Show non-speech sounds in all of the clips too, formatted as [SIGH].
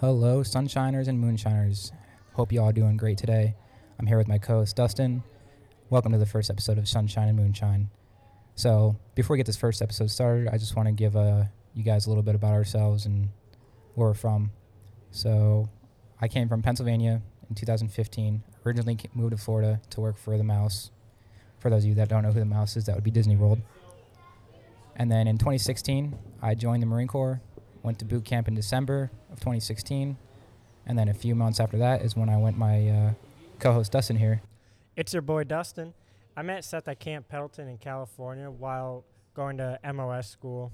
Hello, sunshiners and moonshiners. Hope you all doing great today. I'm here with my co-host Dustin. Welcome to the first episode of Sunshine and Moonshine. So, before we get this first episode started, I just want to give uh, you guys a little bit about ourselves and where we're from. So, I came from Pennsylvania in 2015. Originally moved to Florida to work for the Mouse. For those of you that don't know who the Mouse is, that would be Disney World. And then in 2016, I joined the Marine Corps. Went to boot camp in December of 2016, and then a few months after that is when I went my uh, co-host Dustin here. It's your boy Dustin. I met Seth at Camp Pendleton in California while going to MOS school.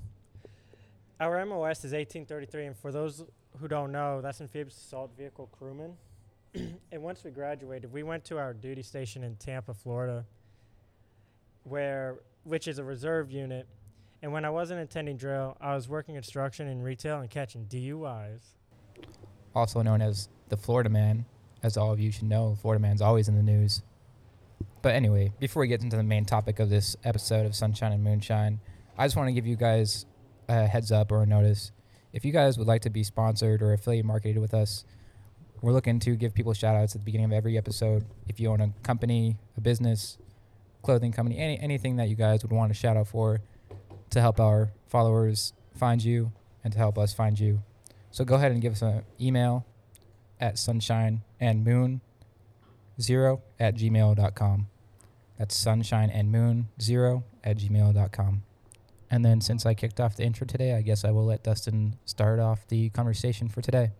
Our MOS is 1833, and for those who don't know, that's amphibious assault vehicle crewman. [CLEARS THROAT] and once we graduated, we went to our duty station in Tampa, Florida, where which is a reserve unit. And when I wasn't attending drill, I was working construction and retail and catching DUIs. also known as the Florida Man, as all of you should know. Florida Man's always in the news. But anyway, before we get into the main topic of this episode of Sunshine and Moonshine, I just want to give you guys a heads up or a notice. If you guys would like to be sponsored or affiliate marketed with us, we're looking to give people shout outs at the beginning of every episode. If you own a company, a business, clothing company, any, anything that you guys would want a shout out for to help our followers find you and to help us find you. So go ahead and give us an email at sunshine and moon zero at gmail.com. That's sunshine and moon zero at gmail.com. And then since I kicked off the intro today, I guess I will let Dustin start off the conversation for today.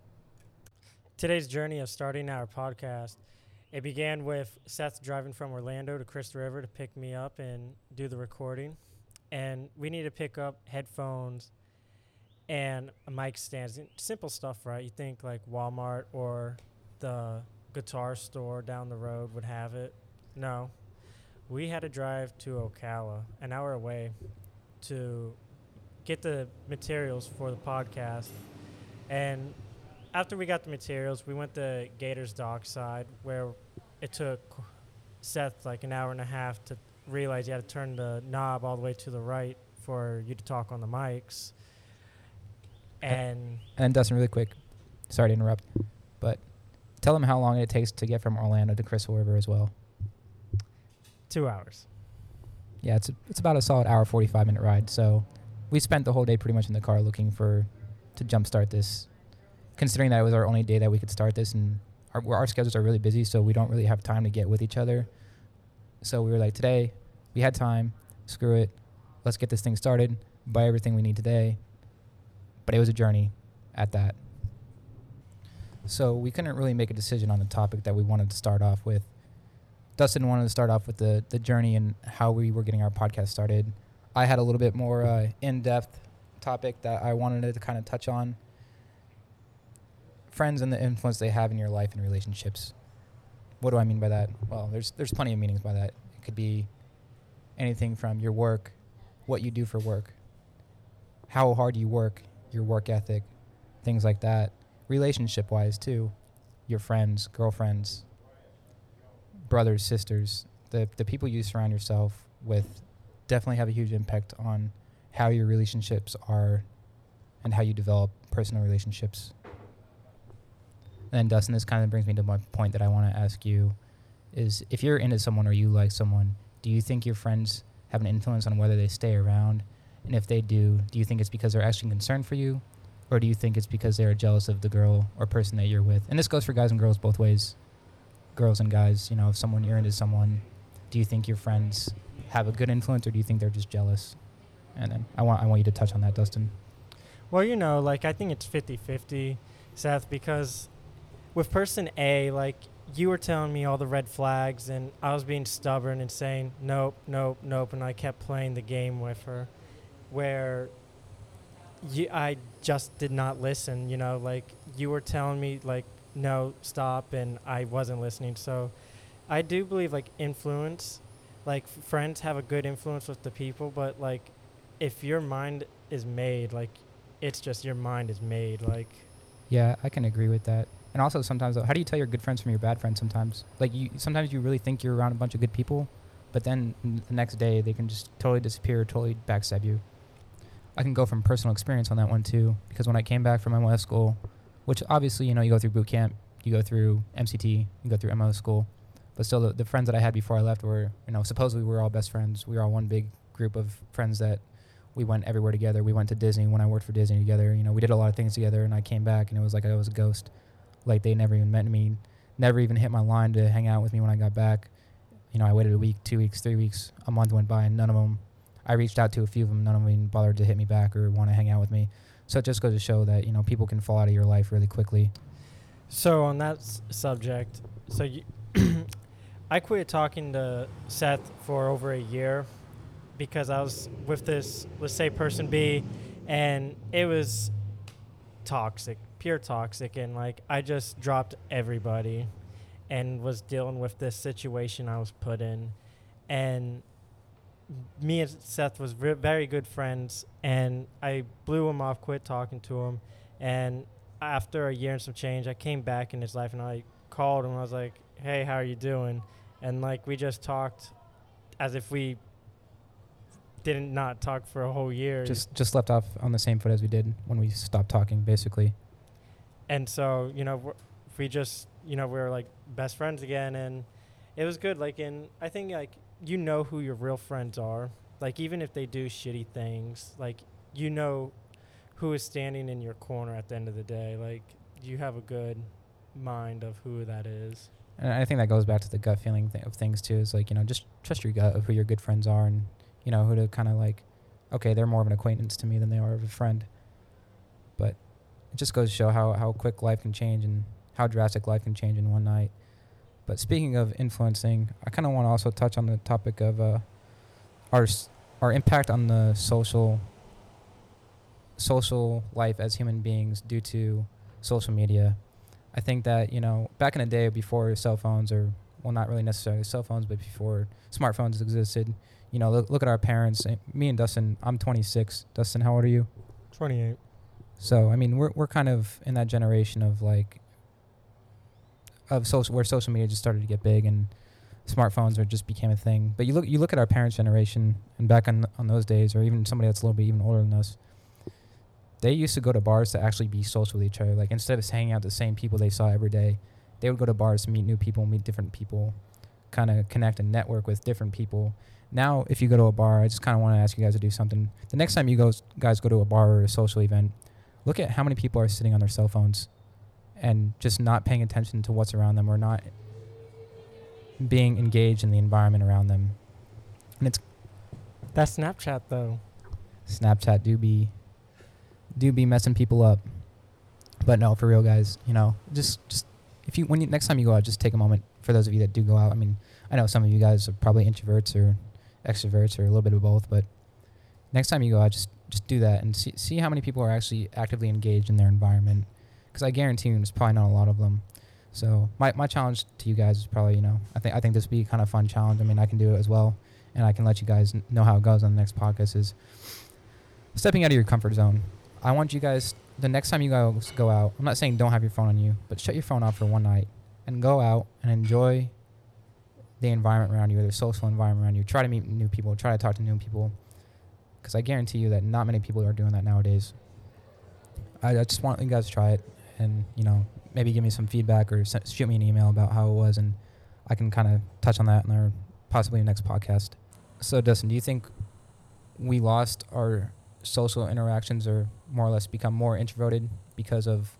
Today's journey of starting our podcast, it began with Seth driving from Orlando to Crystal River to pick me up and do the recording. And we need to pick up headphones and a mic stands. and Simple stuff, right? You think like Walmart or the guitar store down the road would have it. No. We had to drive to Ocala, an hour away, to get the materials for the podcast. And after we got the materials, we went to Gators Dockside, where it took Seth like an hour and a half to realize you had to turn the knob all the way to the right for you to talk on the mics. And And Dustin, really quick, sorry to interrupt, but tell them how long it takes to get from Orlando to Crystal River as well. two hours. Yeah, it's it's about a solid hour forty five minute ride. So we spent the whole day pretty much in the car looking for to jumpstart this. Considering that it was our only day that we could start this, and our our schedules are really busy, so we don't really have time to get with each other. So we were like, today we had time. Screw it, let's get this thing started. Buy everything we need today. But it was a journey, at that. So we couldn't really make a decision on the topic that we wanted to start off with. Dustin wanted to start off with the, the journey and how we were getting our podcast started. I had a little bit more uh, in depth topic that I wanted to kind of touch on. Friends and the influence they have in your life and relationships. What do I mean by that? Well, there's there's plenty of meanings by that. It could be anything from your work, what you do for work, how hard you work, your work ethic, things like that. Relationship wise too, your friends, girlfriends, brothers, sisters, the the people you surround yourself with definitely have a huge impact on how your relationships are and how you develop personal relationships. And Dustin, this kind of brings me to my point that I want to ask you is if you're into someone or you like someone, do you think your friends have an influence on whether they stay around? And if they do, do you think it's because they're actually concerned for you? Or do you think it's because they're jealous of the girl or person that you're with? And this goes for guys and girls both ways girls and guys, you know, if someone you're into someone, do you think your friends have a good influence or do you think they're just jealous? And then I want I want you to touch on that, Dustin. Well, you know, like I think it's 50-50, Seth, because with person A, like you were telling me all the red flags and I was being stubborn and saying nope, nope, nope and I kept playing the game with her where you, I just did not listen, you know, like you were telling me like no, stop and I wasn't listening. So I do believe like influence like friends have a good influence with the people, but like if your mind is made like it's just your mind is made like Yeah, I can agree with that. And also sometimes, though, how do you tell your good friends from your bad friends? Sometimes, like you, sometimes you really think you're around a bunch of good people, but then the next day they can just totally disappear, totally backstab you. I can go from personal experience on that one too, because when I came back from MOS school, which obviously you know you go through boot camp, you go through MCT, you go through MO school, but still the, the friends that I had before I left were you know supposedly we were all best friends. We were all one big group of friends that we went everywhere together. We went to Disney when I worked for Disney together. You know, we did a lot of things together, and I came back and it was like I was a ghost. Like they never even met me, never even hit my line to hang out with me when I got back. You know, I waited a week, two weeks, three weeks, a month went by, and none of them. I reached out to a few of them, none of them even bothered to hit me back or want to hang out with me. So it just goes to show that you know people can fall out of your life really quickly. So on that s- subject, so you, [CLEARS THROAT] I quit talking to Seth for over a year because I was with this, let's say, person B, and it was toxic, pure toxic, and like I just dropped everybody, and was dealing with this situation I was put in, and me and Seth was re- very good friends, and I blew him off, quit talking to him, and after a year and some change, I came back in his life, and I called him. I was like, "Hey, how are you doing?" And like we just talked, as if we didn't not talk for a whole year. Just just left off on the same foot as we did when we stopped talking, basically. And so you know we just you know we were like best friends again and it was good like and i think like you know who your real friends are like even if they do shitty things like you know who is standing in your corner at the end of the day like you have a good mind of who that is And I think that goes back to the gut feeling th- of things too. Is like you know just trust your gut of who your good friends are, and you know who to kind of like. Okay, they're more of an acquaintance to me than they are of a friend. It just goes to show how how quick life can change and how drastic life can change in one night. But speaking of influencing, I kind of want to also touch on the topic of uh, our our impact on the social social life as human beings due to social media. I think that you know back in the day before cell phones or well not really necessarily cell phones but before smartphones existed, you know look, look at our parents. Eh, Me and Dustin, I'm 26. Dustin, how old are you? 28 So I mean we're we're kind of in that generation of like of social where social media just started to get big and smartphones are just became a thing. But you look you look at our parents' generation and back on on those days or even somebody that's a little bit even older than us. They used to go to bars to actually be social with each other. Like instead of hanging out with the same people they saw every day, they would go to bars to meet new people, meet different people, kind of connect and network with different people. Now, if you go to a bar, I just kind of want to ask you guys to do something. The next time you go, guys go to a bar or a social event, look at how many people are sitting on their cell phones and just not paying attention to what's around them or not being engaged in the environment around them. And it's that's snapchat though Snapchat do be do be messing people up. But no, for real guys, you know, just just if you when you next time you go out, just take a moment for those of you that do go out. I mean, I know some of you guys are probably introverts or extroverts or a little bit of both, but next time you go out, just just do that and see see how many people are actually actively engaged in their environment. Because I guarantee you, there's probably not a lot of them. So my, my challenge to you guys is probably you know I think I think this would be kind of fun challenge. I mean I can do it as well, and I can let you guys know how it goes on the next podcast. Is stepping out of your comfort zone. I want you guys the next time you guys go out. I'm not saying don't have your phone on you, but shut your phone off for one night and go out and enjoy the environment around you, the social environment around you. Try to meet new people. Try to talk to new people. Because I guarantee you that not many people are doing that nowadays. I, I just want you guys to try it, and you know maybe give me some feedback or shoot me an email about how it was, and I can kind of touch on that in our possibly next podcast. So Dustin, do you think we lost our social interactions or more or less become more introverted because of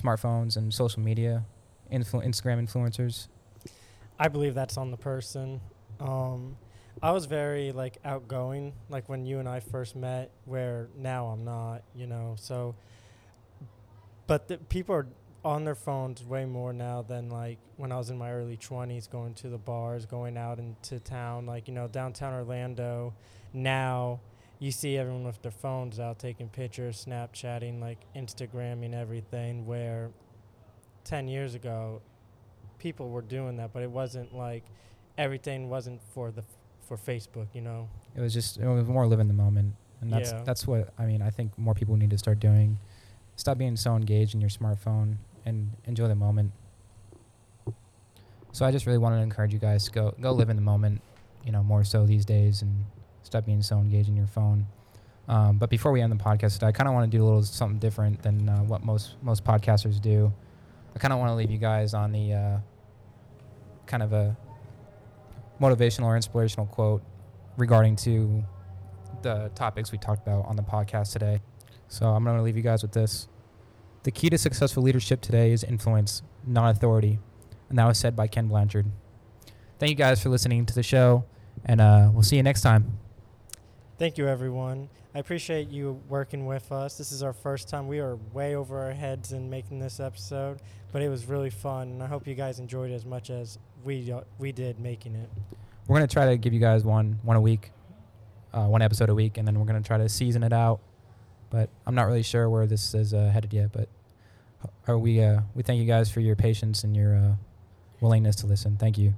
smartphones and social media, influ- Instagram influencers? I believe that's on the person. Um, I was very like outgoing, like when you and I first met. Where now I'm not, you know. So, but the people are on their phones way more now than like when I was in my early 20s, going to the bars, going out into town, like you know downtown Orlando. Now you see everyone with their phones out taking pictures, Snapchatting, like Instagramming everything. Where 10 years ago, people were doing that, but it wasn't like everything wasn't for the for Facebook, you know. It was just it was more live in the moment, and that's Yeah. that's what I mean. I think more people need to start doing. Stop being so engaged in your smartphone and enjoy the moment. So I just really wanted to encourage you guys to go go live in the moment, you know, more so these days, and stop being so engaged in your phone. Um, but before we end the podcast I kind of want to do a little something different than uh, what most most podcasters do. I kind of want to leave you guys on the uh, kind of a motivational or inspirational quote regarding to the topics we talked about on the podcast today. So I'm going to leave you guys with this. The key to successful leadership today is influence, not authority. And that was said by Ken Blanchard. Thank you guys for listening to the show, and uh, we'll see you next time. Thank you, everyone. I appreciate you working with us. This is our first time. We are way over our heads in making this episode, but it was really fun, and I hope you guys enjoyed it as much as we uh, we did making it. We're gonna try to give you guys one one a week, uh, one episode a week, and then we're gonna try to season it out. But I'm not really sure where this is uh, headed yet. But are we uh, we thank you guys for your patience and your uh, willingness to listen. Thank you.